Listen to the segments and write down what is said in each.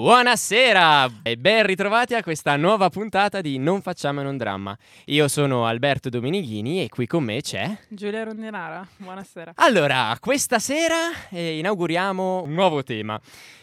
Buonasera e ben ritrovati a questa nuova puntata di Non facciamo un dramma. Io sono Alberto Dominighini e qui con me c'è Giulia Rondinara. Buonasera. Allora, questa sera eh, inauguriamo un nuovo tema,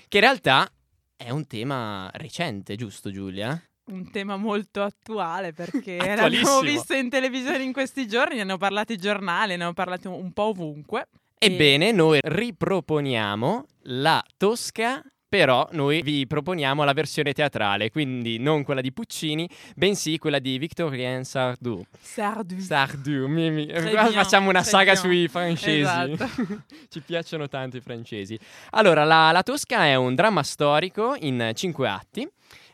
che in realtà è un tema recente, giusto Giulia? Un tema molto attuale perché l'abbiamo visto in televisione in questi giorni, ne hanno parlato i giornali, ne hanno parlato un po' ovunque. E- Ebbene, noi riproponiamo la Tosca. Però noi vi proponiamo la versione teatrale, quindi non quella di Puccini, bensì quella di Victorien Sardou. Sardou. Sardou, mi, mi- qua facciamo una saga bien. sui francesi. Esatto. Ci piacciono tanto i francesi. Allora, la, la Tosca è un dramma storico in cinque atti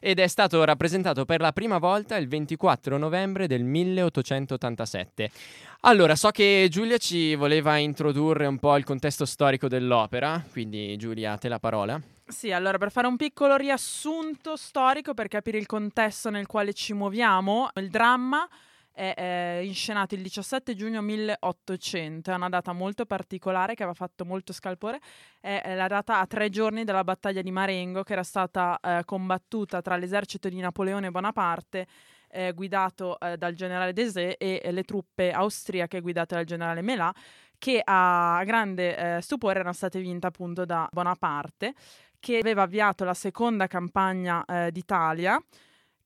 ed è stato rappresentato per la prima volta il 24 novembre del 1887. Allora, so che Giulia ci voleva introdurre un po' il contesto storico dell'opera, quindi Giulia, a te la parola. Sì, allora per fare un piccolo riassunto storico per capire il contesto nel quale ci muoviamo, il dramma è eh, inscenato il 17 giugno 1800, è una data molto particolare che aveva fatto molto scalpore, è la data a tre giorni dalla battaglia di Marengo che era stata eh, combattuta tra l'esercito di Napoleone Bonaparte eh, guidato eh, dal generale Desé e le truppe austriache guidate dal generale Melà che a grande eh, stupore erano state vinte appunto da Bonaparte che aveva avviato la seconda campagna eh, d'Italia,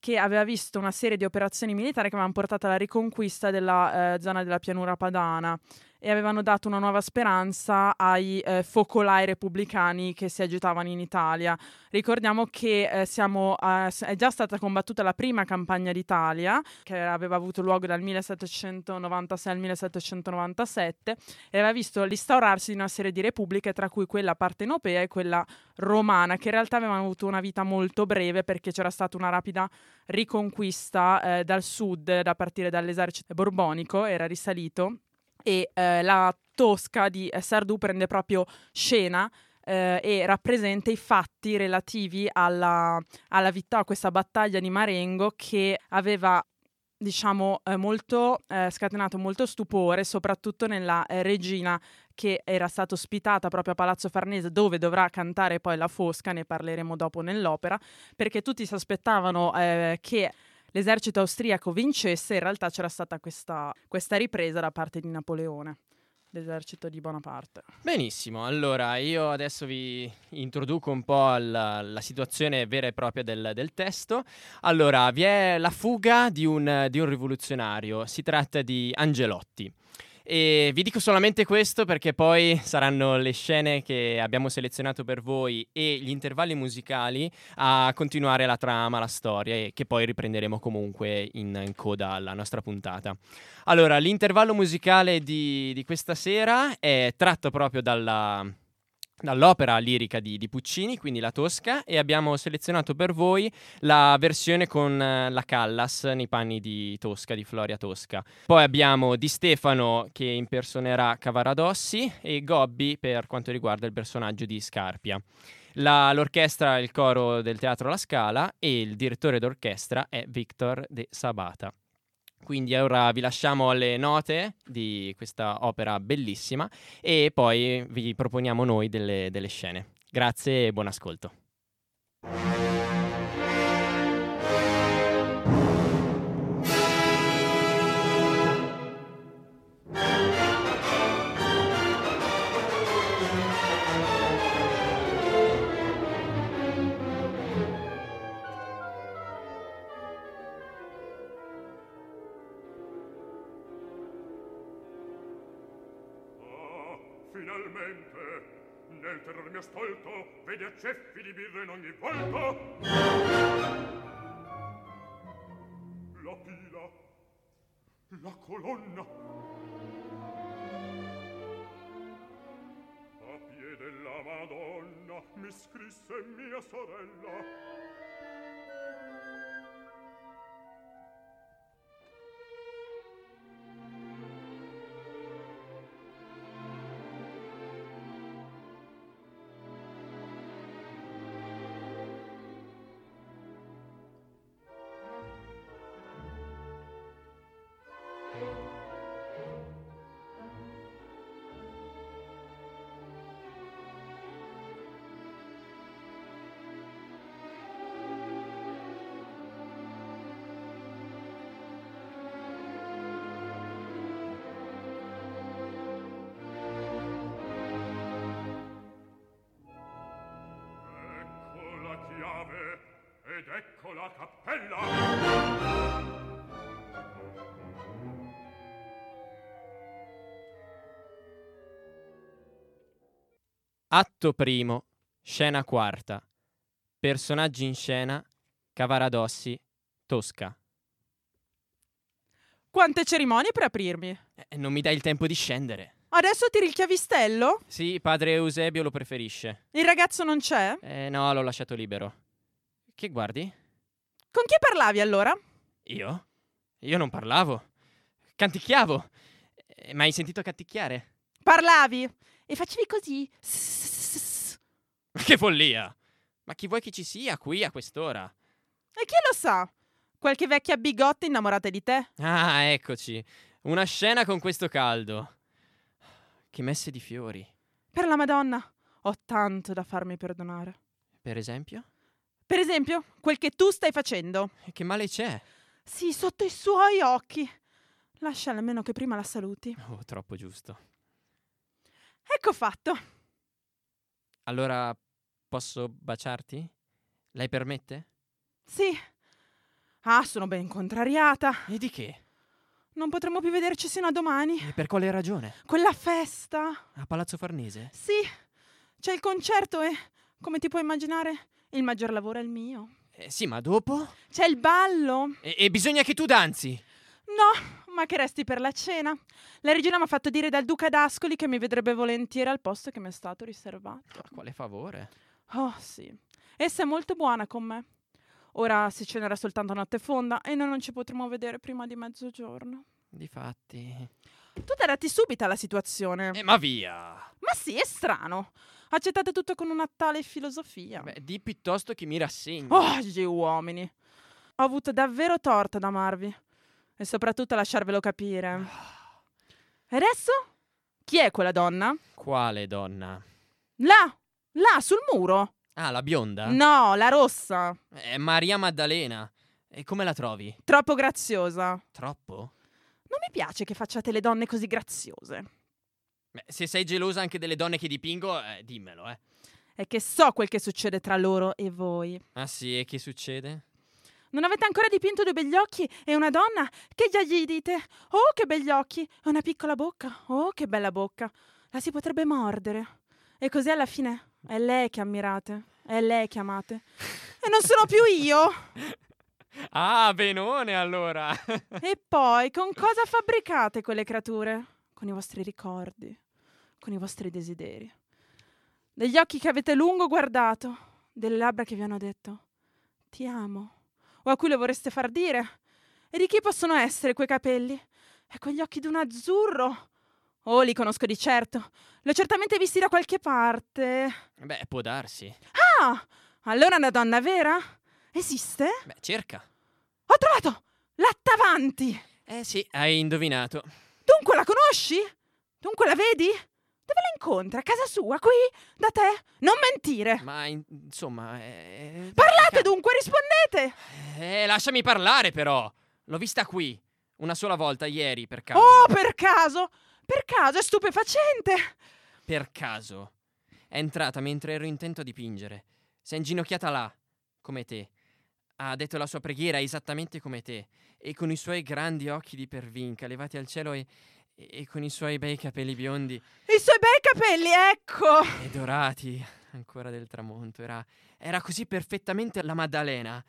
che aveva visto una serie di operazioni militari che avevano portato alla riconquista della eh, zona della pianura padana e avevano dato una nuova speranza ai eh, focolai repubblicani che si agitavano in Italia. Ricordiamo che eh, siamo, eh, è già stata combattuta la prima campagna d'Italia, che aveva avuto luogo dal 1796 al 1797, e aveva visto l'instaurarsi di una serie di repubbliche, tra cui quella partenopea e quella romana, che in realtà avevano avuto una vita molto breve perché c'era stata una rapida riconquista eh, dal sud, da partire dall'esercito borbonico, era risalito, e eh, la Tosca di eh, Sardù prende proprio scena eh, e rappresenta i fatti relativi alla, alla vittoria, a questa battaglia di Marengo che aveva diciamo eh, molto eh, scatenato molto stupore soprattutto nella eh, regina che era stata ospitata proprio a Palazzo Farnese dove dovrà cantare poi la Fosca, ne parleremo dopo nell'opera, perché tutti si aspettavano eh, che l'esercito austriaco vincesse, in realtà c'era stata questa, questa ripresa da parte di Napoleone, l'esercito di Bonaparte. Benissimo, allora io adesso vi introduco un po' la, la situazione vera e propria del, del testo. Allora, vi è la fuga di un, di un rivoluzionario, si tratta di Angelotti. E vi dico solamente questo perché poi saranno le scene che abbiamo selezionato per voi e gli intervalli musicali a continuare la trama, la storia e che poi riprenderemo comunque in, in coda alla nostra puntata. Allora, l'intervallo musicale di, di questa sera è tratto proprio dalla, dall'opera lirica di, di Puccini, quindi La Tosca, e abbiamo selezionato per voi la versione con eh, la Callas nei panni di Tosca, di Floria Tosca. Poi abbiamo Di Stefano che impersonerà Cavaradossi e Gobbi per quanto riguarda il personaggio di Scarpia. La- l'orchestra il coro del Teatro La Scala e il direttore d'orchestra è Victor De Sabata. Quindi ora vi lasciamo alle note di questa opera bellissima e poi vi proponiamo noi delle, delle scene. Grazie e buon ascolto. mio stolto vedi a ceffi di birra in ogni volto. La pila la colonna. A piede della Madonna mi scrisse mia sorella. Ecco la cappella. Atto primo, scena quarta. Personaggi in scena, Cavaradossi, Tosca. Quante cerimonie per aprirmi? Eh, non mi dai il tempo di scendere. Adesso tiri il chiavistello? Sì, padre Eusebio lo preferisce. Il ragazzo non c'è? Eh, no, l'ho lasciato libero. Che guardi? Con chi parlavi allora? Io? Io non parlavo. Canticchiavo. Eh, Ma hai sentito canticchiare? Parlavi e facevi così. Che follia! Ma chi vuoi che ci sia qui a quest'ora? E chi lo sa? Qualche vecchia bigotta innamorata di te? Ah, eccoci. Una scena con questo caldo. Che messe di fiori. Per la Madonna, ho tanto da farmi perdonare. Per esempio? Per esempio, quel che tu stai facendo. E Che male c'è? Sì, sotto i suoi occhi. Lascia almeno che prima la saluti. Oh, troppo giusto. Ecco fatto. Allora, posso baciarti? Lei permette? Sì. Ah, sono ben contrariata. E di che? Non potremo più vederci sino a domani. E per quale ragione? Quella festa. A Palazzo Farnese? Sì, c'è il concerto e, come ti puoi immaginare, il maggior lavoro è il mio. Eh, sì, ma dopo? C'è il ballo. E, e bisogna che tu danzi. No, ma che resti per la cena. La regina mi ha fatto dire dal duca d'Ascoli che mi vedrebbe volentieri al posto che mi è stato riservato. Ma quale favore? Oh, sì. Essa è molto buona con me. Ora si cenerà soltanto a notte fonda e noi non ci potremo vedere prima di mezzogiorno. Difatti. Tu t'adatti subito alla situazione. Eh, ma via! Ma sì, è strano. Accettate tutto con una tale filosofia. Beh, di piuttosto che mi rassegni. Oh, gli uomini. Ho avuto davvero torto ad amarvi. E soprattutto a lasciarvelo capire. E adesso? Chi è quella donna? Quale donna? Là, là, sul muro. Ah, la bionda? No, la rossa. È Maria Maddalena. E come la trovi? Troppo graziosa. Troppo? Non mi piace che facciate le donne così graziose. Beh, se sei gelosa anche delle donne che dipingo, eh, dimmelo, eh. È che so quel che succede tra loro e voi. Ah sì, e che succede? Non avete ancora dipinto due begli occhi e una donna? Che già gli dite? Oh, che begli occhi! E una piccola bocca? Oh, che bella bocca! La si potrebbe mordere. E così alla fine è lei che ammirate, è lei che amate. E non sono più io! Ah, benone allora. E poi, con cosa fabbricate quelle creature? Con i vostri ricordi, con i vostri desideri. Degli occhi che avete lungo guardato, delle labbra che vi hanno detto ti amo, o a cui le vorreste far dire. E di chi possono essere quei capelli? E quegli occhi d'un azzurro? Oh, li conosco di certo. Li ho certamente visti da qualche parte. Beh, può darsi. Ah, allora una donna vera? Esiste? Beh, cerca. Ho trovato! L'attavanti! Eh sì, hai indovinato. Dunque la conosci? Dunque la vedi? Dove la incontri? A casa sua? Qui? Da te? Non mentire! Ma in- insomma... eh, Parlate ca- dunque, rispondete! Eh, lasciami parlare però. L'ho vista qui. Una sola volta, ieri, per caso. Oh, per caso! Per caso, è stupefacente! Per caso. È entrata mentre ero intento a dipingere. Si è inginocchiata là, come te. Ha detto la sua preghiera esattamente come te. E con i suoi grandi occhi di pervinca levati al cielo e, e con i suoi bei capelli biondi I suoi bei capelli, ecco! e dorati ancora del tramonto. Era, era così perfettamente la Maddalena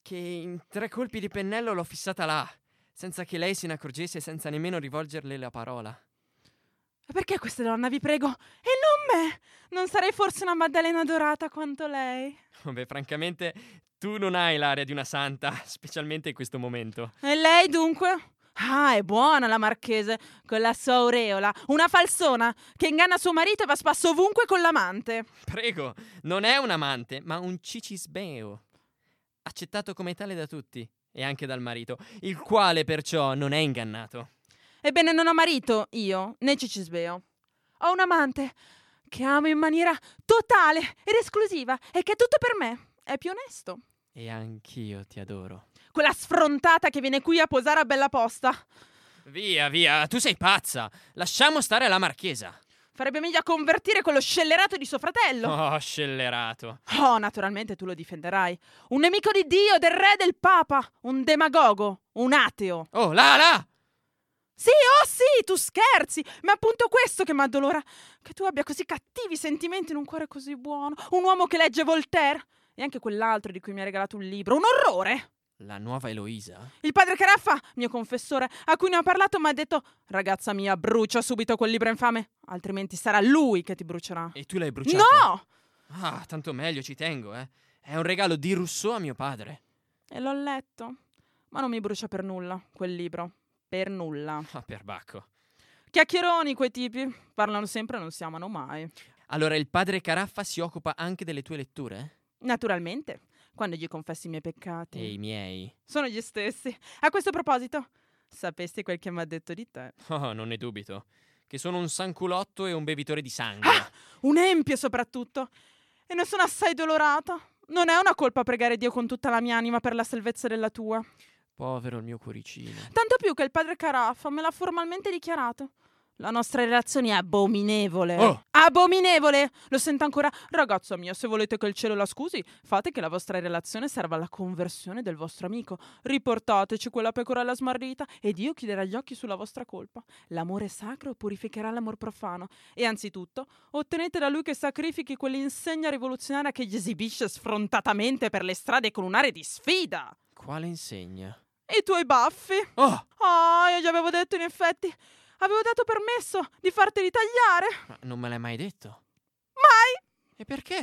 che in tre colpi di pennello l'ho fissata là, senza che lei se ne accorgesse e senza nemmeno rivolgerle la parola. Ma Perché questa donna, vi prego? E non me! Non sarei forse una Maddalena dorata quanto lei? Beh, francamente, tu non hai l'aria di una santa, specialmente in questo momento. E lei dunque? Ah, è buona la marchese, con la sua aureola. Una falsona che inganna suo marito e va spasso ovunque con l'amante. Prego, non è un amante, ma un cicisbeo. Accettato come tale da tutti, e anche dal marito, il quale perciò non è ingannato. Ebbene, non ho marito, io, né Cicisbeo. Ho un amante che amo in maniera totale ed esclusiva e che è tutto per me. È più onesto. E anch'io ti adoro. Quella sfrontata che viene qui a posare a bella posta. Via, via, tu sei pazza. Lasciamo stare la marchesa. Farebbe meglio a convertire quello scellerato di suo fratello. Oh, scellerato. Oh, naturalmente tu lo difenderai. Un nemico di Dio, del re, del papa. Un demagogo. Un ateo. Oh, là, là! Sì, oh sì, tu scherzi. Ma è appunto questo che mi addolora. Che tu abbia così cattivi sentimenti in un cuore così buono. Un uomo che legge Voltaire. E anche quell'altro di cui mi ha regalato un libro. Un orrore. La nuova Eloisa? Il padre Caraffa, mio confessore, a cui ne ho parlato, mi ha detto: Ragazza mia, brucia subito quel libro infame, altrimenti sarà lui che ti brucerà. E tu l'hai bruciato? No! Ah, tanto meglio, ci tengo, eh. È un regalo di Rousseau a mio padre. E l'ho letto. Ma non mi brucia per nulla, quel libro. Per nulla. Ah, perbacco. Chiacchieroni quei tipi. Parlano sempre e non si amano mai. Allora, il padre Caraffa si occupa anche delle tue letture? Naturalmente, quando gli confessi i miei peccati. E i miei? Sono gli stessi. A questo proposito, sapesti quel che mi ha detto di te? Oh, non ne dubito. Che sono un sanculotto e un bevitore di sangue. Ah! Un empio soprattutto. E ne sono assai dolorata. Non è una colpa pregare Dio con tutta la mia anima per la salvezza della tua. Povero il mio cuoricino. Tanto più che il padre Caraffa me l'ha formalmente dichiarato. La nostra relazione è abominevole. Oh! Abominevole! Lo sento ancora. Ragazza mia, se volete che il cielo la scusi, fate che la vostra relazione serva alla conversione del vostro amico. Riportateci quella pecorella smarrita ed io chiuderò gli occhi sulla vostra colpa. L'amore sacro purificherà l'amor profano. E anzitutto, ottenete da lui che sacrifichi quell'insegna rivoluzionaria che gli esibisce sfrontatamente per le strade con un'area di sfida. Quale insegna? I tuoi baffi. Oh! Ah, io gli avevo detto in effetti. Avevo dato permesso di farteli tagliare. Ma non me l'hai mai detto? Mai! E perché?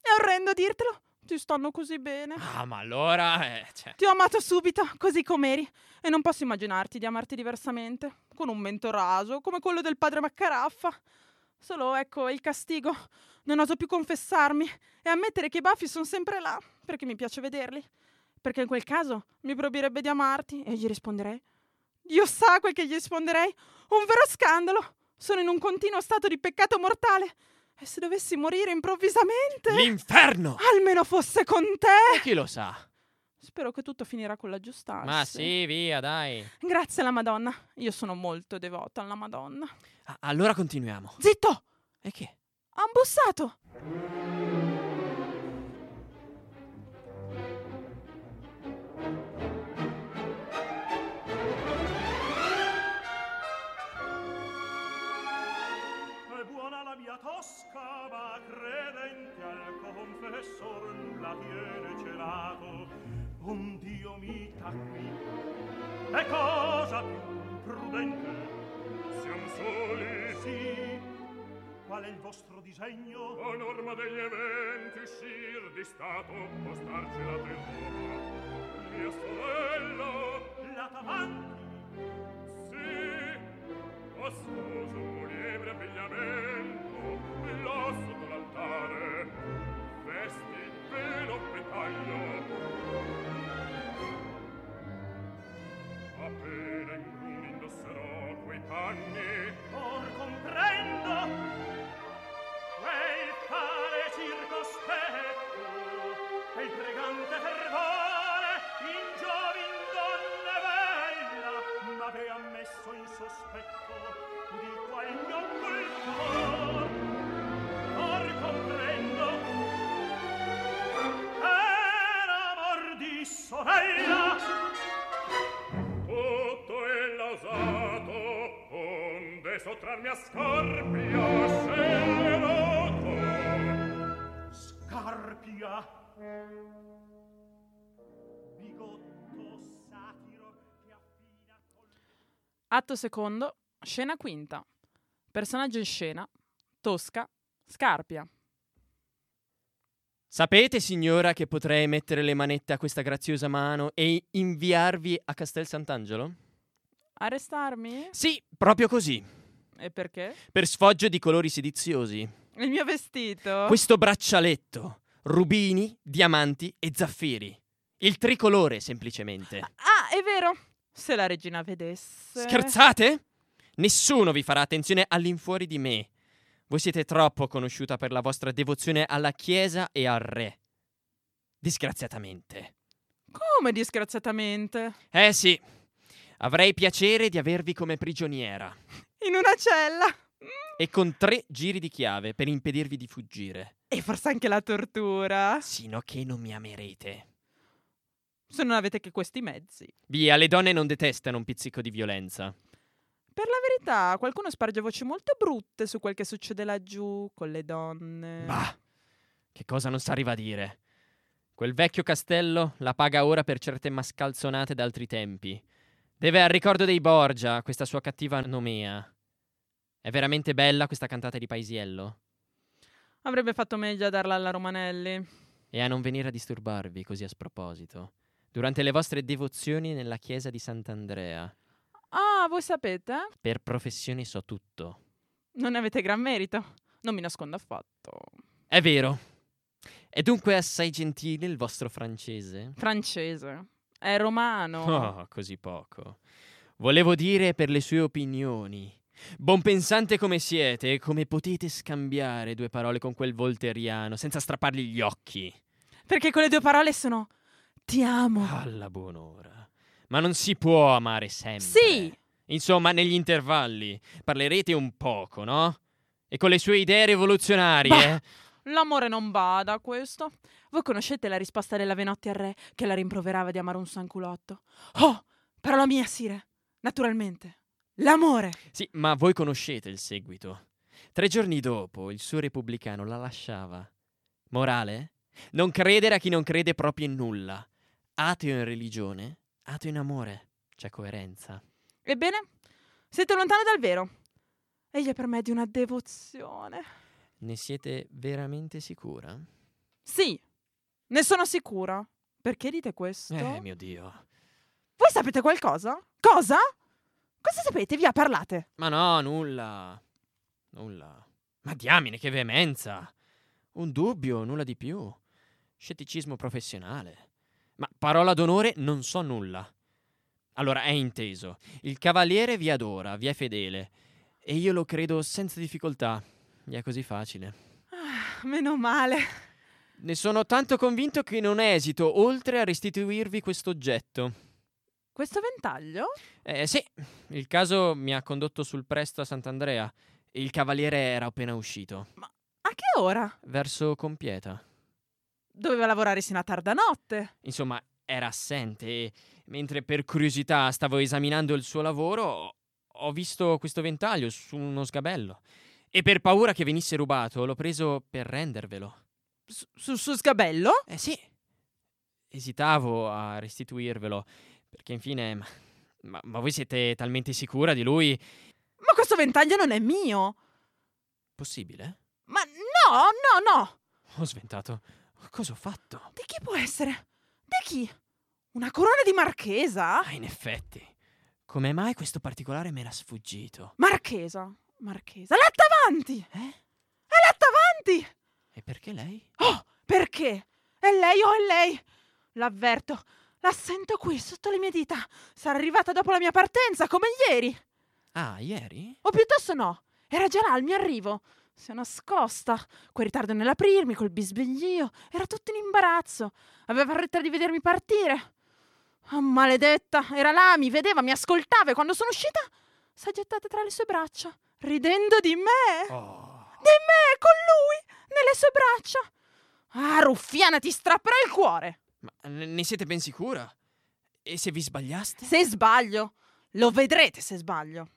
È orrendo dirtelo. Ti stanno così bene. Ah, ma allora... Eh, cioè... Ti ho amato subito, così com'eri. E non posso immaginarti di amarti diversamente. Con un mento raso, come quello del padre Maccaraffa. Solo, ecco, il castigo. Non oso più confessarmi e ammettere che i baffi sono sempre là, perché mi piace vederli. Perché in quel caso mi probirebbe di amarti e gli risponderei. Dio sa quel che gli risponderei. Un vero scandalo. Sono in un continuo stato di peccato mortale. E se dovessi morire improvvisamente... L'inferno! Almeno fosse con te! E chi lo sa? Spero che tutto finirà con l'aggiustarsi. Ma sì, via, dai. Grazie alla Madonna. Io sono molto devota alla Madonna. Ah, allora continuiamo. Zitto! E che? Han bussato! Buona la mia tosca, ma credente al confessor nulla tiene celato. Un Dio mi tacqui, è cosa più prudente. Siam soli, sì. Qual è il vostro disegno? A norma degli eventi uscir di stato, o starcela per Roma. Mia sorella, la t'avanti, sì, a sposo un liebre abbigliamento, là sotto l'altare, vesti, velo, ventaglio. Appena in bruni indosserò quei panni, or comprendo quel fare circospetto, quel pregante fervore in giovin donna bella, m'avea messo in sospetto sorella. Tutto è lausato, onde sottrarmi a Scarpia scellerato. Scarpia! Bigotto satiro che affina. Atto secondo, scena quinta. Personaggio in scena, Tosca, Scarpia. Sapete, signora, che potrei mettere le manette a questa graziosa mano e inviarvi a Castel Sant'Angelo? Arrestarmi? Sì, proprio così. E perché? Per sfoggio di colori sediziosi. Il mio vestito. Questo braccialetto, rubini, diamanti e zaffiri. Il tricolore, semplicemente. Ah, è vero. Se la regina vedesse. Scherzate? Nessuno vi farà attenzione all'infuori di me. Voi siete troppo conosciuta per la vostra devozione alla Chiesa e al Re. Disgraziatamente. Come disgraziatamente? Eh sì, avrei piacere di avervi come prigioniera. In una cella. e con tre giri di chiave per impedirvi di fuggire. E forse anche la tortura. Sino che non mi amerete. Se non avete che questi mezzi. Via, le donne non detestano un pizzico di violenza. Per la verità, qualcuno sparge voci molto brutte su quel che succede laggiù con le donne. Bah, che cosa non s'arriva a dire? Quel vecchio castello la paga ora per certe mascalzonate d'altri tempi. Deve al ricordo dei Borgia, questa sua cattiva nomea. È veramente bella questa cantata di Paisiello? Avrebbe fatto meglio a darla alla Romanelli. E a non venire a disturbarvi così a sproposito. Durante le vostre devozioni nella chiesa di Sant'Andrea. Ah, voi sapete? Per professione so tutto. Non ne avete gran merito. Non mi nascondo affatto. È vero. È dunque assai gentile il vostro francese? Francese. È romano. Oh, così poco. Volevo dire per le sue opinioni. Buon pensante come siete, come potete scambiare due parole con quel volteriano senza strappargli gli occhi? Perché quelle due parole sono ti amo. Alla buon'ora. Ma non si può amare sempre. Sì. Insomma, negli intervalli parlerete un poco, no? E con le sue idee rivoluzionarie. Bah. L'amore non bada questo. Voi conoscete la risposta della Venotti al re che la rimproverava di amare un sanculotto? Oh, parola mia, Sire. Naturalmente. L'amore. Sì, ma voi conoscete il seguito. Tre giorni dopo il suo repubblicano la lasciava. Morale? Non credere a chi non crede proprio in nulla. Ateo in religione, ateo in amore. C'è coerenza. Ebbene, siete lontano dal vero. Egli è per me di una devozione. Ne siete veramente sicura? Sì, ne sono sicura. Perché dite questo? Eh, mio Dio. Voi sapete qualcosa? Cosa? Cosa sapete? Via, parlate. Ma no, nulla. Nulla. Ma diamine, che veemenza. Un dubbio, nulla di più. Scetticismo professionale. Ma parola d'onore, non so nulla. Allora, è inteso. Il cavaliere vi adora, vi è fedele. E io lo credo senza difficoltà. Gli è così facile. Ah, meno male. Ne sono tanto convinto che non esito oltre a restituirvi questo oggetto. Questo ventaglio? Eh sì, il caso mi ha condotto sul presto a Sant'Andrea. Il cavaliere era appena uscito. Ma a che ora? Verso Compieta. Doveva lavorare sino a tarda notte. Insomma, era assente e mentre per curiosità stavo esaminando il suo lavoro, ho visto questo ventaglio su uno sgabello. E per paura che venisse rubato, l'ho preso per rendervelo. Su, su, su sgabello? Eh sì. Esitavo a restituirvelo, perché infine... Ma, ma, ma voi siete talmente sicura di lui? Ma questo ventaglio non è mio. Possibile? Ma no, no, no. Ho sventato. Cosa ho fatto? Di chi può essere? Di chi? Una corona di marchesa? Ah, in effetti. Come mai questo particolare mi era sfuggito? Marchesa, marchesa. L'attavanti! Eh? È l'attavanti! E perché lei? Oh, perché? È lei, oh, è lei! L'avverto. La sento qui, sotto le mie dita. Sarà arrivata dopo la mia partenza, come ieri. Ah, ieri? O piuttosto no. Era già là al mio arrivo. Si è nascosta. Quel ritardo nell'aprirmi, col bisbiglio. Era tutto in imbarazzo. Aveva fretta di vedermi partire. Oh, maledetta. Era là, mi vedeva, mi ascoltava e quando sono uscita s'è gettata tra le sue braccia, ridendo di me. Oh. Di me, con lui, nelle sue braccia. Ah, ruffiana, ti strapperò il cuore. Ma ne siete ben sicura? E se vi sbagliaste? Se sbaglio, lo vedrete se sbaglio.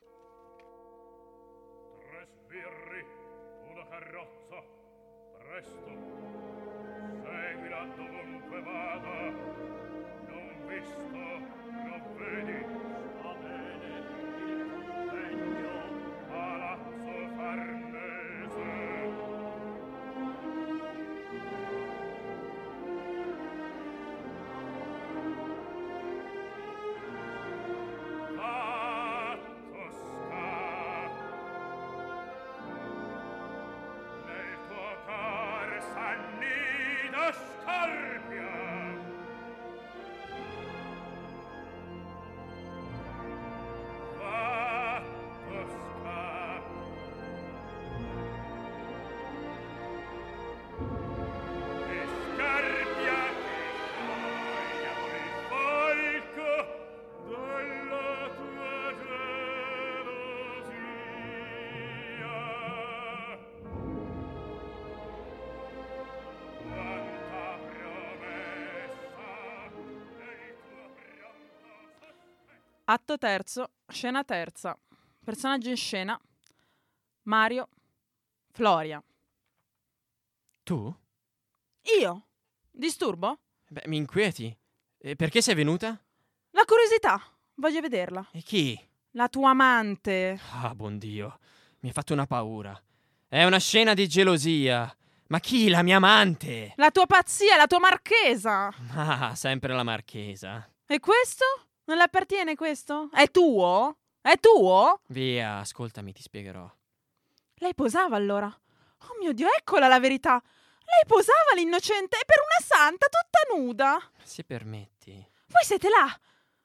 Atto terzo, scena terza. Personaggio in scena. Mario. Floria. Tu? Io? Disturbo? Beh, mi inquieti. E perché sei venuta? La curiosità. Voglio vederla. E chi? La tua amante. Ah, buon Dio. Mi hai fatto una paura. È una scena di gelosia. Ma chi? La mia amante? La tua pazzia, la tua marchesa. Ah, sempre la marchesa. E questo? Non le appartiene questo? È tuo? È tuo? Via, ascoltami, ti spiegherò. Lei posava allora. Oh mio Dio, eccola la verità. Lei posava l'innocente e per una santa tutta nuda. Se permetti. Voi siete là.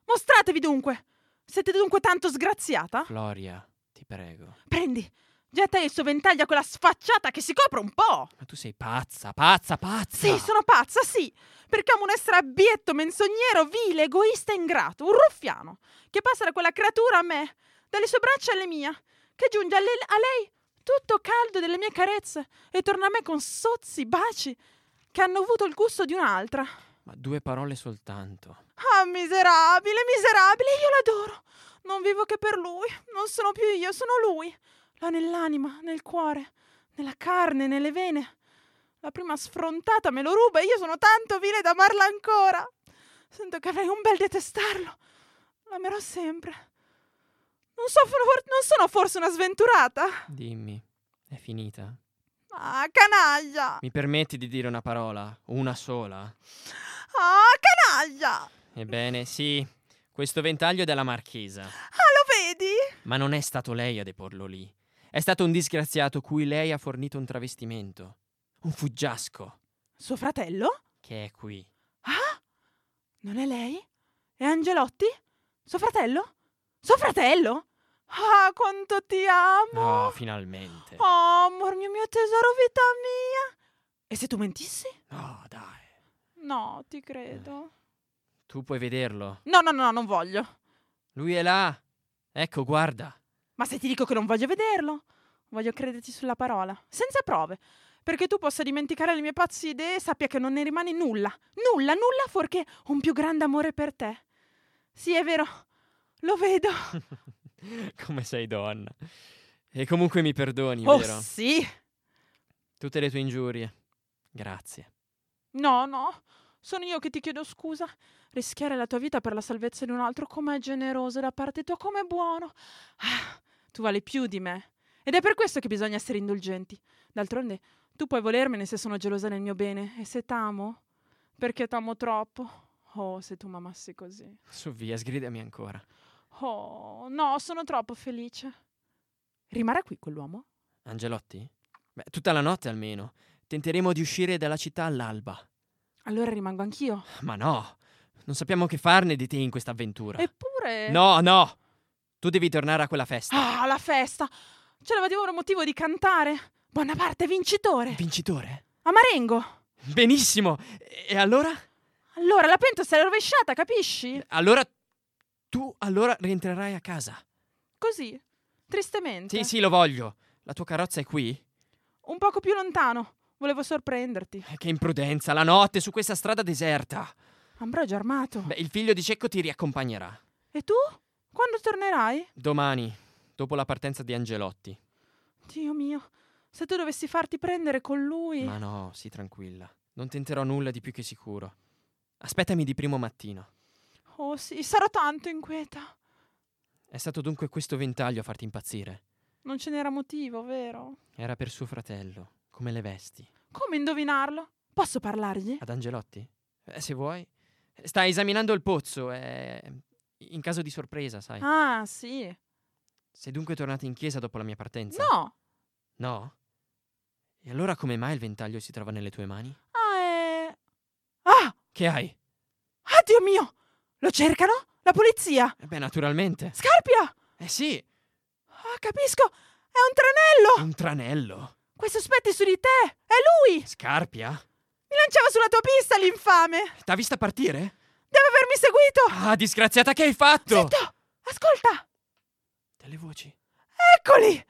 Mostratevi dunque. Siete dunque tanto sgraziata? Floria, ti prego. Prendi. Getta il suo ventaglio a quella sfacciata che si copre un po'. Ma tu sei pazza, pazza, pazza. Sì, sono pazza, sì. Perché amo un essere abietto, menzognero, vile, egoista e ingrato. Un ruffiano. Che passa da quella creatura a me, dalle sue braccia alle mie, che giunge a lei, a lei tutto caldo delle mie carezze e torna a me con sozzi, baci che hanno avuto il gusto di un'altra. Ma due parole soltanto. Ah, miserabile, miserabile, io l'adoro. Non vivo che per lui. Non sono più io, sono lui. L'ho nell'anima, nel cuore, nella carne, nelle vene. La prima sfrontata me lo ruba e io sono tanto vile da amarla ancora. Sento che avrei un bel detestarlo. L'amerò sempre. Non, so, non sono forse una sventurata? Dimmi, è finita? Ah, canaglia! Mi permetti di dire una parola? Una sola? Ah, canaglia! Ebbene, sì. Questo ventaglio è della marchesa. Ah, lo vedi? Ma non è stato lei a deporlo lì. È stato un disgraziato cui lei ha fornito un travestimento. Un fuggiasco. Suo fratello? Che è qui. Ah? Non è lei? È Angelotti? Suo fratello? Suo fratello? Ah, quanto ti amo! Oh, finalmente. Oh, amor mio, mio tesoro, vita mia! E se tu mentissi? Oh, dai. No, ti credo. Tu puoi vederlo. No, no, no, non voglio. Lui è là. Ecco, guarda. Ma se ti dico che non voglio vederlo, voglio crederti sulla parola, senza prove, perché tu possa dimenticare le mie pazze idee e sappia che non ne rimane nulla, nulla, nulla fuorché un più grande amore per te. Sì, è vero, lo vedo. Come sei donna. E comunque mi perdoni, oh, vero? sì. Tutte le tue ingiurie. Grazie. No, no, sono io che ti chiedo scusa. Rischiare la tua vita per la salvezza di un altro, com'è generoso da parte tua, com'è buono. Ah, tu vali più di me. Ed è per questo che bisogna essere indulgenti. D'altronde, tu puoi volermene se sono gelosa del mio bene. E se t'amo? Perché t'amo troppo. Oh, se tu m'amassi così. Su via, sgridami ancora. Oh, no, sono troppo felice. Rimarrà qui quell'uomo? Angelotti? Beh, tutta la notte almeno. Tenteremo di uscire dalla città all'alba. Allora rimango anch'io. Ma no, non sappiamo che farne di te in questa avventura. Eppure. No, no! Tu devi tornare a quella festa. Ah, la festa! Ce l'avevamo un motivo di cantare. Bonaparte vincitore. Vincitore? A Marengo. Benissimo! E allora? Allora la pentola si è rovesciata, capisci? Allora tu allora rientrerai a casa. Così, tristemente. Sì, sì, lo voglio. La tua carrozza è qui? Un poco più lontano. Volevo sorprenderti. Che imprudenza, la notte su questa strada deserta. Ambrogio armato. Beh, il figlio di Cecco ti riaccompagnerà. E tu? Quando tornerai? Domani, dopo la partenza di Angelotti. Dio mio, se tu dovessi farti prendere con lui. Ma no, sii tranquilla. Non tenterò nulla di più che sicuro. Aspettami di primo mattino. Oh sì, sarò tanto inquieta. È stato dunque questo ventaglio a farti impazzire? Non ce n'era motivo, vero? Era per suo fratello, come le vesti. Come indovinarlo? Posso parlargli? Ad Angelotti? Eh, se vuoi. Sta esaminando il pozzo, è in caso di sorpresa, sai. Ah, sì. Sei dunque tornata in chiesa dopo la mia partenza? No. No? E allora come mai il ventaglio si trova nelle tue mani? Ah, è... Ah! Che hai? Ah, Dio mio! Lo cercano? La polizia? Eh beh, naturalmente. Scarpia! Eh sì. Ah, capisco. È un tranello! Un tranello? Quei sospetti su di te! È lui! Scarpia? Mi lanciava sulla tua pista, l'infame! T'ha vista partire? Deve avermi seguito! Ah, disgraziata, che hai fatto? Zitto! Ascolta! Delle voci. Eccoli!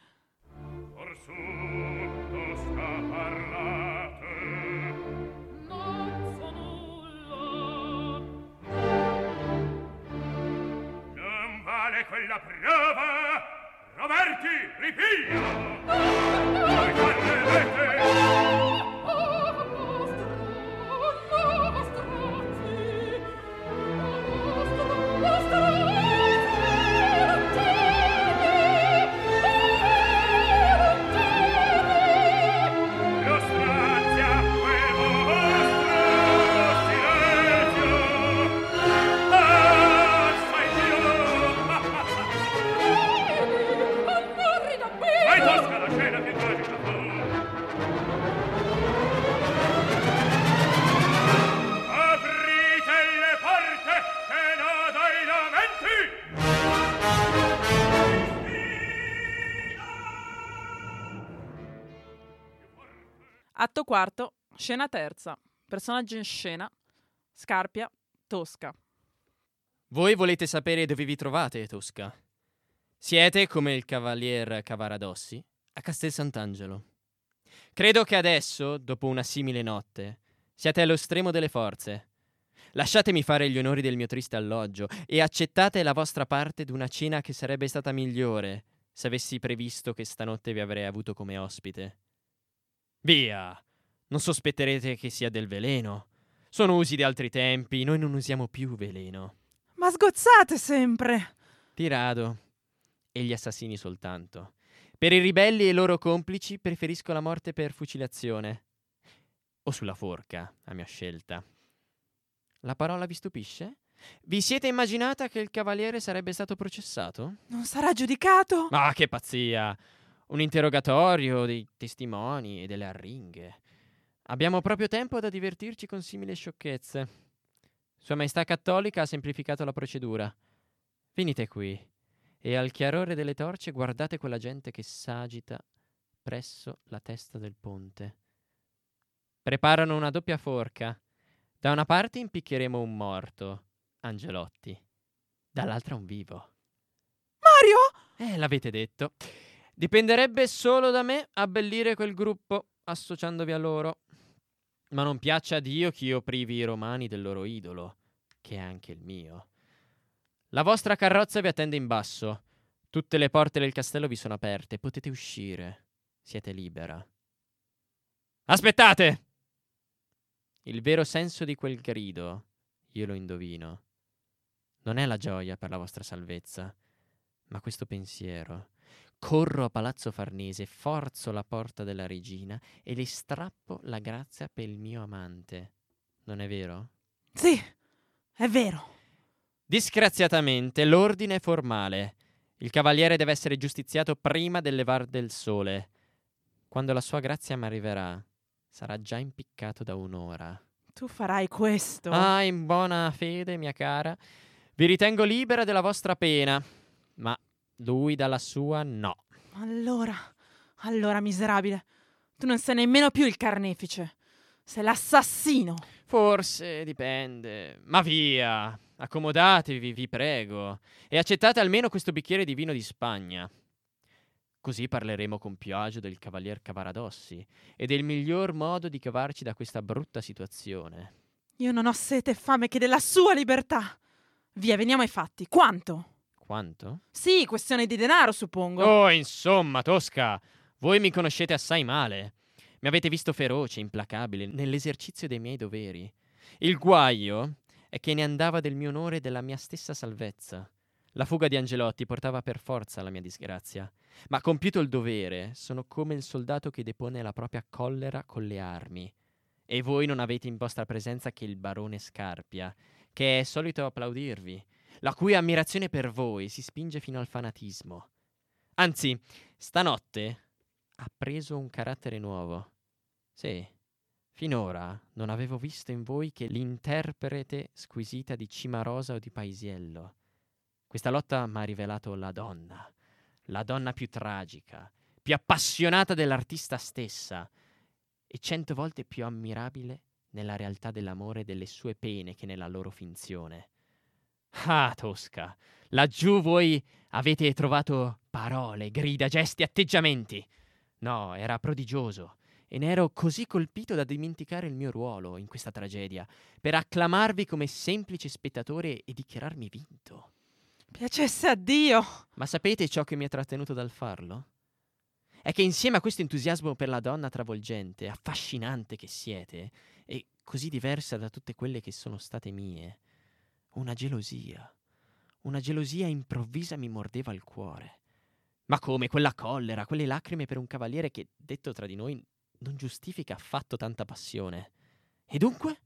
Alla prova Roberti, ripiglia! Ricandevete! Atto quarto, scena terza. Personaggio in scena, Scarpia, Tosca. Voi volete sapere dove vi trovate, Tosca? Siete, come il cavalier Cavaradossi, a Castel Sant'Angelo. Credo che adesso, dopo una simile notte, siate allo stremo delle forze. Lasciatemi fare gli onori del mio triste alloggio e accettate la vostra parte d'una cena che sarebbe stata migliore se avessi previsto che stanotte vi avrei avuto come ospite. Via! Non sospetterete che sia del veleno. Sono usi di altri tempi, noi non usiamo più veleno. Ma sgozzate sempre! Ti rado. E gli assassini soltanto. Per i ribelli e i loro complici preferisco la morte per fucilazione. O sulla forca, a mia scelta. La parola vi stupisce? Vi siete immaginata che il cavaliere sarebbe stato processato? Non sarà giudicato? Ma che pazzia! Un interrogatorio, dei testimoni e delle arringhe. Abbiamo proprio tempo da divertirci con simili sciocchezze. Sua Maestà Cattolica ha semplificato la procedura. Venite qui e al chiarore delle torce guardate quella gente che s'agita presso la testa del ponte. Preparano una doppia forca. Da una parte impiccheremo un morto, Angelotti, dall'altra un vivo. Mario! Eh, l'avete detto. Dipenderebbe solo da me abbellire quel gruppo, associandovi a loro. Ma non piaccia a Dio che io privi i romani del loro idolo, che è anche il mio. La vostra carrozza vi attende in basso. Tutte le porte del castello vi sono aperte. Potete uscire. Siete libera. Aspettate! Il vero senso di quel grido, io lo indovino. Non è la gioia per la vostra salvezza, ma questo pensiero. Corro a Palazzo Farnese, forzo la porta della regina e le strappo la grazia per il mio amante. Non è vero? Sì, è vero. Disgraziatamente, l'ordine è formale. Il cavaliere deve essere giustiziato prima del levar del sole. Quando la sua grazia mi arriverà, sarà già impiccato da un'ora. Tu farai questo. Ah, in buona fede, mia cara. Vi ritengo libera della vostra pena, ma lui dalla sua no. Allora, allora, miserabile, tu non sei nemmeno più il carnefice. Sei l'assassino. Forse dipende. Ma via! Accomodatevi, vi prego, e accettate almeno questo bicchiere di vino di Spagna. Così parleremo con più agio del cavalier Cavaradossi e del miglior modo di cavarci da questa brutta situazione. Io non ho sete e fame che della sua libertà. Via, veniamo ai fatti. Quanto? Quanto? Sì, questione di denaro, suppongo. Oh, insomma, Tosca, voi mi conoscete assai male. Mi avete visto feroce, implacabile, nell'esercizio dei miei doveri. Il guaio è che ne andava del mio onore e della mia stessa salvezza. La fuga di Angelotti portava per forza alla mia disgrazia. Ma compiuto il dovere, sono come il soldato che depone la propria collera con le armi. E voi non avete in vostra presenza che il barone Scarpia, che è solito applaudirvi, la cui ammirazione per voi si spinge fino al fanatismo. Anzi, stanotte ha preso un carattere nuovo. Sì, finora non avevo visto in voi che l'interprete squisita di Cimarosa o di Paisiello. Questa lotta mi ha rivelato la donna, la donna più tragica, più appassionata dell'artista stessa e cento volte più ammirabile nella realtà dell'amore e delle sue pene che nella loro finzione. Ah, Tosca, laggiù voi avete trovato parole, grida, gesti, atteggiamenti. No, era prodigioso e ne ero così colpito da dimenticare il mio ruolo in questa tragedia, per acclamarvi come semplice spettatore e dichiararmi vinto. Piacesse a Dio. Ma sapete ciò che mi ha trattenuto dal farlo? È che insieme a questo entusiasmo per la donna travolgente, affascinante che siete, e così diversa da tutte quelle che sono state mie, una gelosia, una gelosia improvvisa mi mordeva il cuore. Ma come quella collera, quelle lacrime per un cavaliere che, detto tra di noi, non giustifica affatto tanta passione. E dunque?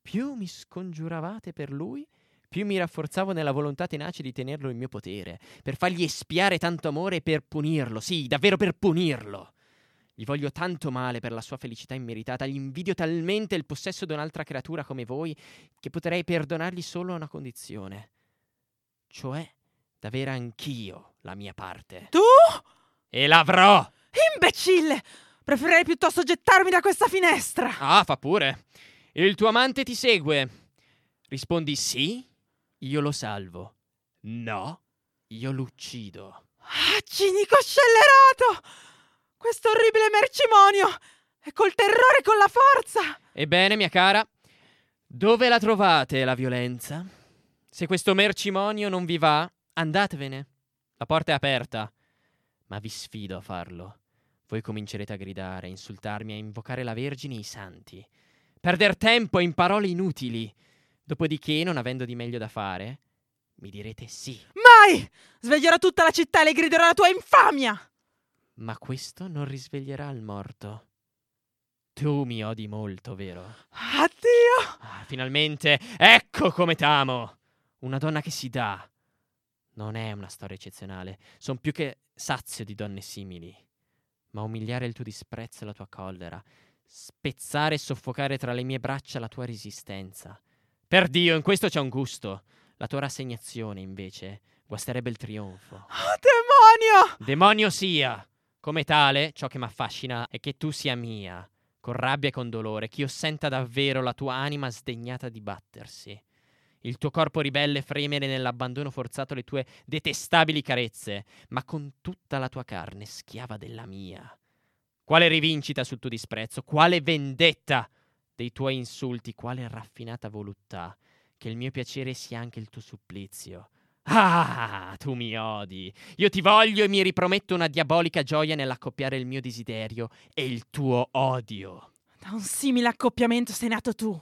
Più mi scongiuravate per lui, più mi rafforzavo nella volontà tenace di tenerlo in mio potere, per fargli espiare tanto amore e per punirlo, sì, davvero per punirlo. Gli voglio tanto male per la sua felicità immeritata, gli invidio talmente il possesso di un'altra creatura come voi, che potrei perdonargli solo a una condizione, cioè d'avere anch'io la mia parte. Tu? E l'avrò! Imbecille! Preferirei piuttosto gettarmi da questa finestra. Ah, fa pure. Il tuo amante ti segue. Rispondi sì, io lo salvo. No, io lo uccido. Ah, cinico scellerato! Questo orribile mercimonio! E col terrore e con la forza! Ebbene, mia cara, dove la trovate la violenza? Se questo mercimonio non vi va, andatevene. La porta è aperta. Ma vi sfido a farlo. Voi comincerete a gridare, a insultarmi, a invocare la Vergine e i santi. Perder tempo in parole inutili. Dopodiché, non avendo di meglio da fare, mi direte sì. Mai! Sveglierò tutta la città e le griderò la tua infamia! Ma questo non risveglierà il morto. Tu mi odi molto, vero? Addio! Ah, finalmente, ecco come t'amo! Una donna che si dà. Non è una storia eccezionale. Son più che sazio di donne simili. Ma umiliare il tuo disprezzo e la tua collera, spezzare e soffocare tra le mie braccia la tua resistenza. Per Dio, in questo c'è un gusto. La tua rassegnazione, invece, guasterebbe il trionfo. Oh, demonio! Demonio sia! Come tale, ciò che mi affascina è che tu sia mia, con rabbia e con dolore, che io senta davvero la tua anima sdegnata di battersi. Il tuo corpo ribelle fremere nell'abbandono forzato alle tue detestabili carezze, ma con tutta la tua carne schiava della mia. Quale rivincita sul tuo disprezzo, quale vendetta dei tuoi insulti, quale raffinata voluttà, che il mio piacere sia anche il tuo supplizio. Ah, tu mi odi. Io ti voglio e mi riprometto una diabolica gioia nell'accoppiare il mio desiderio e il tuo odio. Da un simile accoppiamento sei nato tu,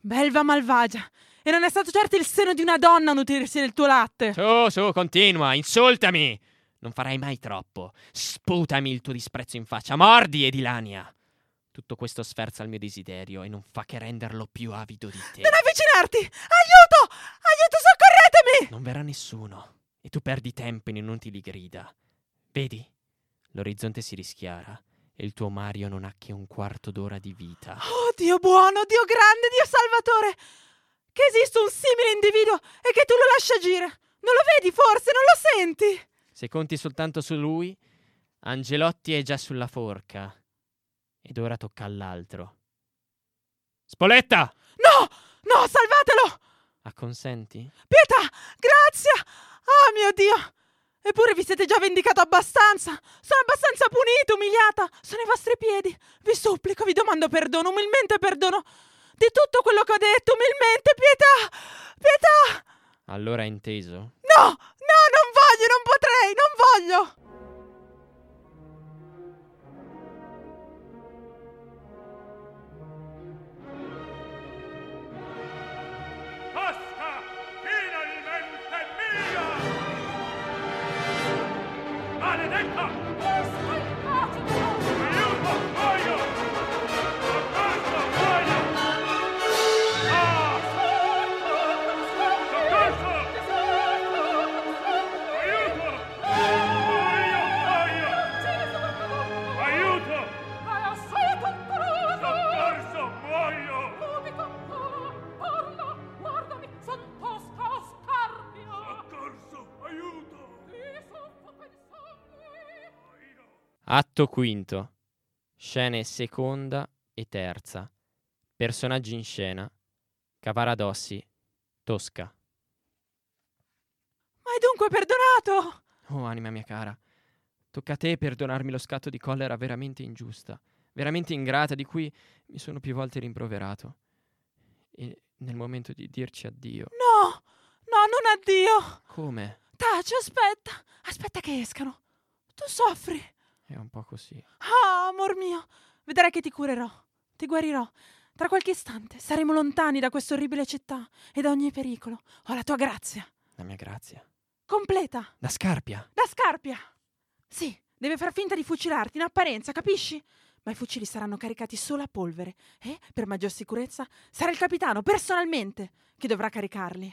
belva malvagia, e non è stato certo il seno di una donna a nutrirsi del tuo latte. Su, su, continua, insultami. Non farai mai troppo. Sputami il tuo disprezzo in faccia, mordi, Edilania. Tutto questo sferza il mio desiderio e non fa che renderlo più avido di te. Non avvicinarti! Aiuto! Aiuto, soccorretemi! Non verrà nessuno e tu perdi tempo in inutili grida. Vedi? L'orizzonte si rischiara e il tuo Mario non ha che un quarto d'ora di vita. Oh, Dio buono, Dio grande, Dio salvatore! Che esiste un simile individuo e che tu lo lasci agire! Non lo vedi forse? Non lo senti? Se conti soltanto su lui, Angelotti è già sulla forca. Ed ora tocca all'altro. Spoletta! No! No, salvatelo! Acconsenti? Pietà! Grazie! Oh mio Dio! Eppure vi siete già vendicato abbastanza! Sono abbastanza punita, umiliata! Sono ai vostri piedi! Vi supplico, vi domando perdono, umilmente perdono di tutto quello che ho detto, umilmente, pietà! Pietà! Allora è inteso? No! No, non voglio, non potrei, non voglio! Yes, I'm part of the house. Atto quinto. Scene seconda e terza. Personaggi in scena. Cavaradossi. Tosca. Ma hai dunque perdonato? Oh, anima mia cara. Tocca a te perdonarmi lo scatto di collera veramente ingiusta, veramente ingrata, di cui mi sono più volte rimproverato. E nel momento di dirci addio. No! No, non addio. Come? Taci, aspetta. Aspetta che escano. Tu soffri. È un po' così. Ah, amor mio. Vedrai che ti curerò. Ti guarirò. Tra qualche istante saremo lontani da questa orribile città e da ogni pericolo. Ho la tua grazia. La mia grazia. Completa. Da Scarpia. Da Scarpia. Sì, deve far finta di fucilarti in apparenza, capisci? Ma i fucili saranno caricati solo a polvere e, per maggior sicurezza, sarà il capitano personalmente che dovrà caricarli.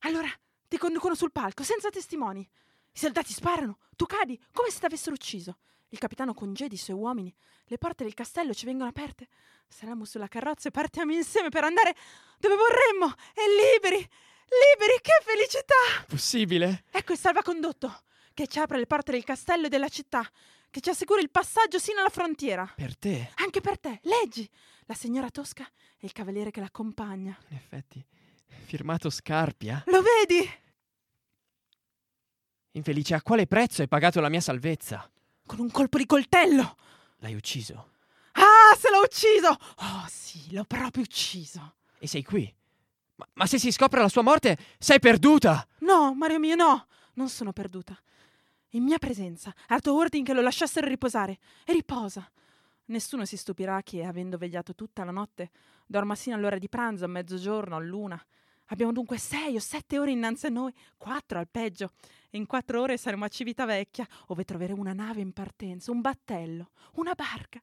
Allora ti conducono sul palco senza testimoni. I soldati sparano, tu cadi come se t'avessero ucciso. Il capitano congedi i suoi uomini. Le porte del castello ci vengono aperte. Saliamo sulla carrozza e partiamo insieme per andare dove vorremmo. E liberi, liberi, che felicità! Possibile? Ecco il salvacondotto che ci apre le porte del castello e della città, che ci assicura il passaggio sino alla frontiera. Per te? Anche per te, leggi! La signora Tosca e il cavaliere che l'accompagna. In effetti, firmato Scarpia. Lo vedi? Infelice, a quale prezzo hai pagato la mia salvezza? Con un colpo di coltello! L'hai ucciso. Ah, se l'ho ucciso! Oh sì, l'ho proprio ucciso. E sei qui. Ma, ma se si scopre la sua morte, sei perduta! No, Mario mio, no! Non sono perduta. In mia presenza, ha dato ordine che lo lasciassero riposare. E riposa. Nessuno si stupirà che, avendo vegliato tutta la notte, dorma sino all'ora di pranzo, a mezzogiorno, a luna. Abbiamo dunque sei o sette ore innanzi a noi, quattro al peggio. E in quattro ore saremo a Civitavecchia, dove troveremo una nave in partenza, un battello, una barca.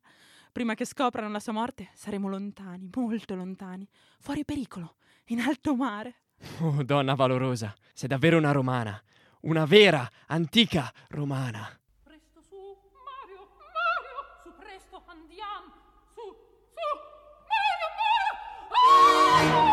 Prima che scoprano la sua morte, saremo lontani, molto lontani, fuori pericolo, in alto mare. Oh, donna valorosa, sei davvero una romana. Una vera, antica romana. Presto su, Mario, Mario, su presto, andiamo. Su, su, Mario, Mario. A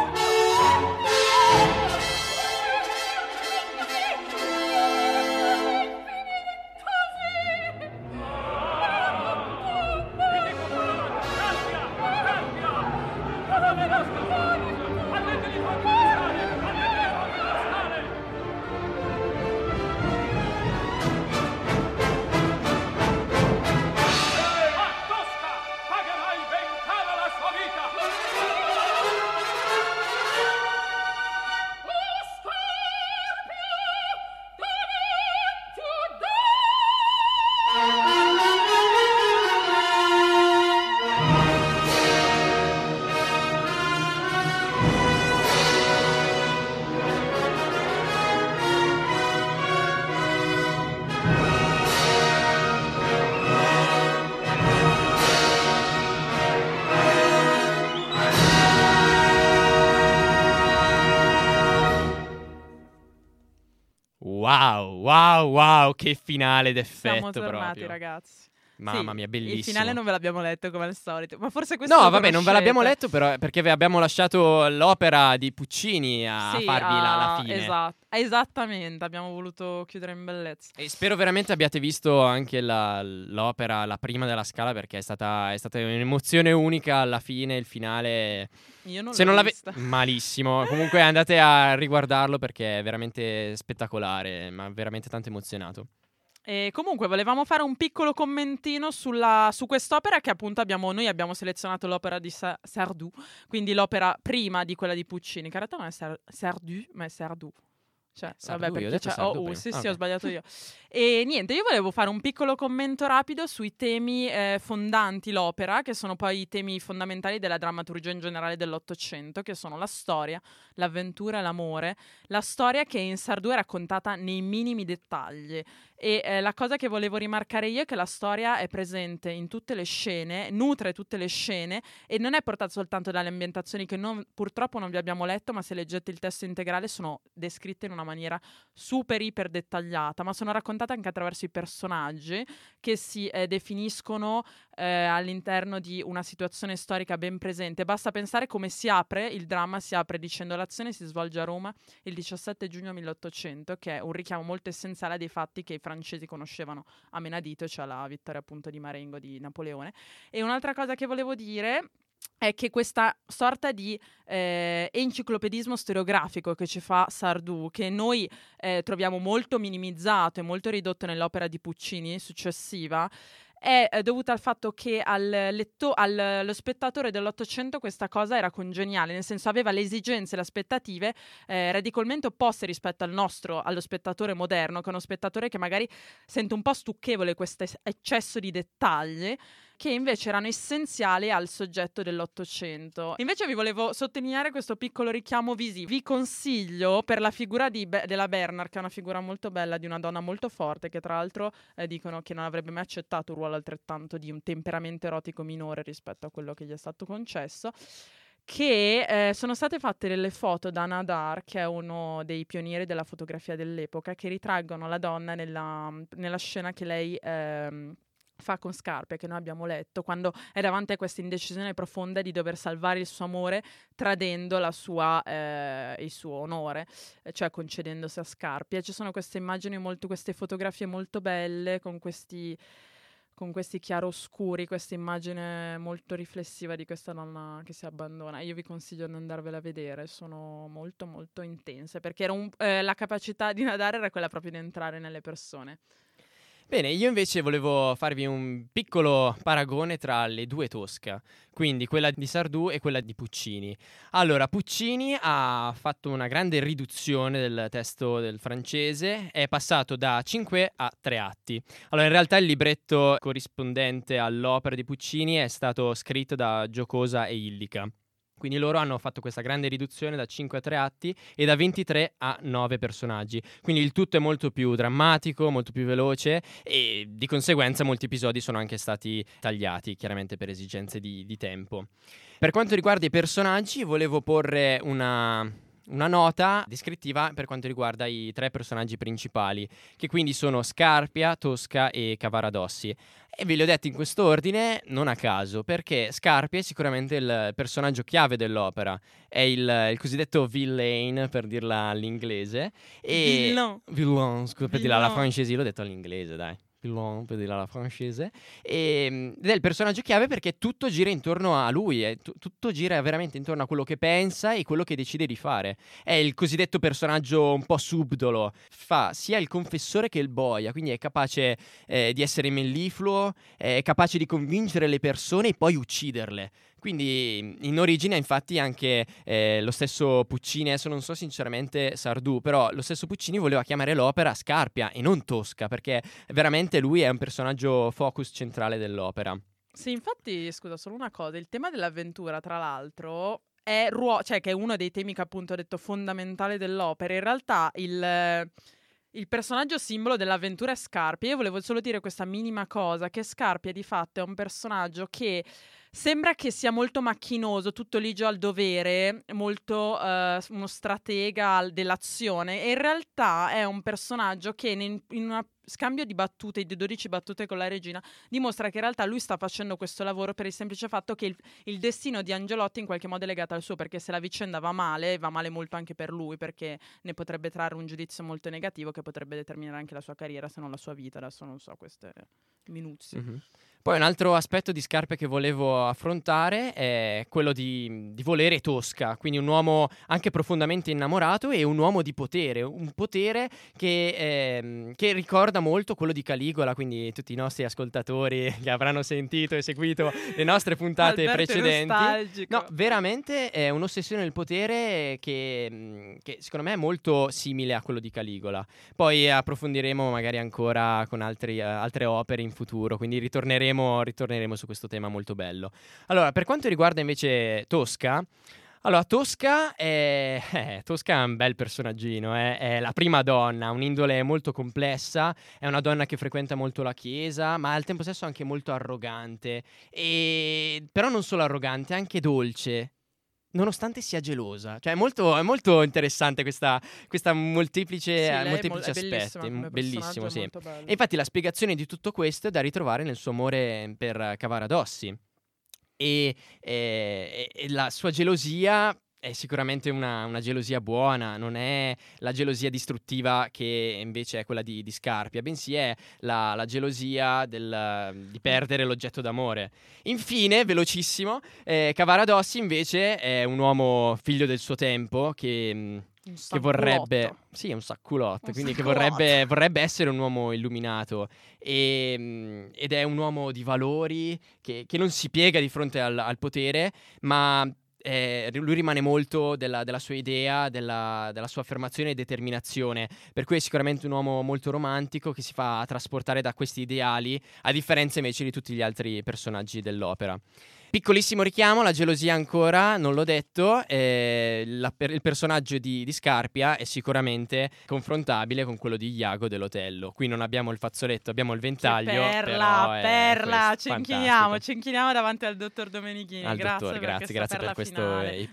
wow, che finale d'effetto Siamo tornati, proprio. ragazzi. Mamma Sì, mia, bellissimo. Il finale non ve l'abbiamo letto come al solito, ma forse questo No, vabbè, non ve l'abbiamo letto però perché vi abbiamo lasciato l'opera di Puccini a Sì, farvi la, la ah, fine. Esatto, esattamente, abbiamo voluto chiudere in bellezza. E spero veramente abbiate visto anche la- l'opera, la prima della scala, perché è stata, è stata un'emozione unica alla fine, il finale. Io non Se l'ho non l'avete. vista. Malissimo. Comunque andate a riguardarlo perché è veramente spettacolare, ma veramente tanto emozionato. E comunque volevamo fare un piccolo commentino sulla- su quest'opera che appunto abbiamo, noi abbiamo selezionato l'opera di Sa- Sardou, quindi l'opera prima di quella di Puccini, in realtà non è Sar- Sardou, ma è Sardou. Cioè, Sardou, vabbè, io ho perché Sardou oh, uh, sì, Ah, sì, ok. ho sbagliato io. E niente, io volevo fare un piccolo commento rapido sui temi eh, fondanti l'opera, che sono poi i temi fondamentali della drammaturgia in generale dell'Ottocento, che sono la storia, l'avventura l'amore. La storia che in Sardou è raccontata nei minimi dettagli. E eh, la cosa che volevo rimarcare io è che la storia è presente in tutte le scene, nutre tutte le scene e non è portata soltanto dalle ambientazioni che non- purtroppo non vi abbiamo letto, ma se leggete il testo integrale sono descritte in una maniera super iper dettagliata, ma sono raccontate anche attraverso i personaggi che si eh, definiscono eh, all'interno di una situazione storica ben presente. Basta pensare come si apre, il dramma si apre dicendo l'azione si svolge a Roma il 17 giugno 1800, che è un richiamo molto essenziale dei fatti che i francesi conoscevano a menadito, cioè la vittoria appunto di Marengo di Napoleone. E un'altra cosa che volevo dire è che questa sorta di eh, enciclopedismo storiografico che ci fa Sardou, che noi eh, troviamo molto minimizzato e molto ridotto nell'opera di Puccini successiva, è eh, dovuta al fatto che al letto- al- allo spettatore dell'Ottocento questa cosa era congeniale, nel senso aveva le esigenze e le aspettative eh, radicolmente opposte rispetto al nostro, allo spettatore moderno, che è uno spettatore che magari sente un po' stucchevole questo es- eccesso di dettagli che invece erano essenziali al soggetto dell'Ottocento. Invece vi volevo sottolineare questo piccolo richiamo visivo. Vi consiglio per la figura Be- della Bernard, che è una figura molto bella, di una donna molto forte, che tra l'altro eh, dicono che non avrebbe mai accettato un ruolo altrettanto di un temperamento erotico minore rispetto a quello che gli è stato concesso che eh, sono state fatte delle foto da Nadar, che è uno dei pionieri della fotografia dell'epoca, che ritraggono la donna nella, nella scena che lei ehm, fa con Scarpe, che noi abbiamo letto, quando è davanti a questa indecisione profonda di dover salvare il suo amore tradendo sua, eh, il suo onore, eh, cioè concedendosi a Scarpia. Ci sono queste immagini, molto, queste fotografie molto belle con questi con questi chiaroscuri, questa immagine molto riflessiva di questa donna che si abbandona. Io vi consiglio di andarvela a vedere, sono molto molto intense, perché un, eh, la capacità di nadare era quella proprio di entrare nelle persone. Bene, io invece volevo farvi un piccolo paragone tra le due Tosca, quindi quella di Sardù e quella di Puccini. Allora, Puccini ha fatto una grande riduzione del testo del francese, è passato da 5 a 3 atti. Allora, in realtà il libretto corrispondente all'opera di Puccini è stato scritto da Giocosa e Illica. Quindi loro hanno fatto questa grande riduzione da 5 a 3 atti e da 23 a 9 personaggi. Quindi il tutto è molto più drammatico, molto più veloce e di conseguenza molti episodi sono anche stati tagliati, chiaramente per esigenze di, di tempo. Per quanto riguarda i personaggi, volevo porre una, una nota descrittiva per quanto riguarda i tre personaggi principali, che quindi sono Scarpia, Tosca e Cavaradossi. E ve li ho detti in questo ordine non a caso, perché Scarpia è sicuramente il personaggio chiave dell'opera, è il, il cosiddetto villain, per dirla all'inglese. E... Villain. Villain, scusa, per dirla alla francese, l'ho detto all'inglese, dai. Dirla alla francese. E, ed è il personaggio chiave perché tutto gira intorno a lui, è tu- tutto gira veramente intorno a quello che pensa e quello che decide di fare. È il cosiddetto personaggio un po' subdolo, fa sia il confessore che il boia, quindi è capace eh, di essere mellifluo, è capace di convincere le persone e poi ucciderle. Quindi in origine infatti anche eh, lo stesso Puccini, adesso non so sinceramente Sardù, però lo stesso Puccini voleva chiamare l'opera Scarpia e non Tosca, perché veramente lui è un personaggio focus centrale dell'opera. Sì, infatti, scusa, solo una cosa, il tema dell'avventura, tra l'altro, è ruo- cioè che è uno dei temi che appunto ho detto fondamentale dell'opera. In realtà il, il personaggio simbolo dell'avventura è Scarpia. Io volevo solo dire questa minima cosa, che Scarpia di fatto è un personaggio che sembra che sia molto macchinoso, tutto ligio al dovere, molto eh, uno stratega dell'azione e in realtà è un personaggio che in, in una scambio di battute, di 12 battute con la regina, dimostra che in realtà lui sta facendo questo lavoro per il semplice fatto che il, il destino di Angelotti in qualche modo è legato al suo, perché se la vicenda va male, va male molto anche per lui, perché ne potrebbe trarre un giudizio molto negativo che potrebbe determinare anche la sua carriera, se non la sua vita. Adesso non so queste minuzie. Mhm. Poi un altro aspetto di Scarpe che volevo affrontare è quello di, di volere Tosca, quindi un uomo anche profondamente innamorato e un uomo di potere, un potere che, ehm, che ricorda molto quello di Caligola, quindi tutti i nostri ascoltatori che avranno sentito e seguito le nostre puntate precedenti. nostalgico. No, veramente è un'ossessione del potere che, mh, che secondo me è molto simile a quello di Caligola. Poi approfondiremo magari ancora con altri, eh, altre opere in futuro, quindi ritorneremo, ritorneremo su questo tema molto bello. Allora, per quanto riguarda invece Tosca, allora, Tosca è, eh, Tosca è un bel personaggino, eh, è la prima donna, un'indole molto complessa, è una donna che frequenta molto la chiesa, ma al tempo stesso anche molto arrogante, e... però non solo arrogante, anche dolce. Nonostante sia gelosa, cioè è molto, è molto interessante questa, questa molteplice, Sì, lei è molteplici mol- è bellissima aspetti. Bellissimo, sì. E infatti la spiegazione di tutto questo è da ritrovare nel suo amore per Cavaradossi. E, e- e la sua gelosia è sicuramente una, una gelosia buona, non è la gelosia distruttiva che invece è quella di, di Scarpia, bensì è la, la gelosia del- di perdere l'oggetto d'amore. Infine, velocissimo, eh, Cavaradossi invece è un uomo figlio del suo tempo che... mh, che vorrebbe, sì, è un sacculotto, Un quindi che sacculotto. vorrebbe, vorrebbe essere un uomo illuminato e, mm, ed è un uomo di valori che, che non si piega di fronte al, al potere, ma eh, lui rimane molto della, della sua idea, della, della sua affermazione e determinazione, per cui è sicuramente un uomo molto romantico che si fa trasportare da questi ideali, a differenza invece di tutti gli altri personaggi dell'opera. Piccolissimo richiamo, la gelosia ancora, non l'ho detto, eh, la per- il personaggio di, di Scarpia è sicuramente confrontabile con quello di Iago dell'Otello. Qui non abbiamo il fazzoletto, abbiamo il Che ventaglio. perla, è perla, questo, ci inchiniamo, ci inchiniamo davanti al dottor Domenichini. Al grazie dottore, per grazie, grazie per perla questo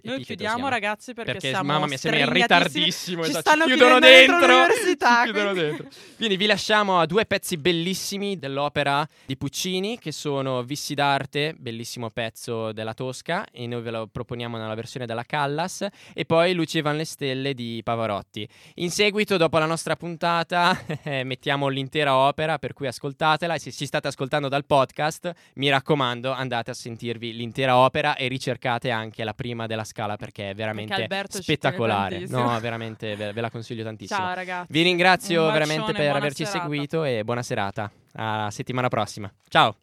Noi chiudiamo siamo. ragazzi perché, Perché, siamo mamma mia, siamo in ritardissimo. Ci esatto, stanno chiudono chiudendo dentro dentro. l'università, Ci chiudono quindi- dentro. Quindi vi lasciamo a due pezzi bellissimi dell'opera di Puccini, che sono Vissi d'arte, bellissimo pezzo della Tosca, e noi ve lo proponiamo nella versione della Callas, e poi Lucevano le stelle di Pavarotti. In seguito, dopo la nostra puntata, eh, mettiamo l'intera opera, per cui ascoltatela. E se ci state ascoltando dal podcast, mi raccomando, andate a sentirvi l'intera opera e ricercate anche la prima della scala perché è veramente tiene spettacolare. No, veramente ve, ve la consiglio tantissimo. Ciao ragazzi. Vi ringrazio bacione, veramente per averci serata. seguito e buona serata. A settimana prossima. Ciao.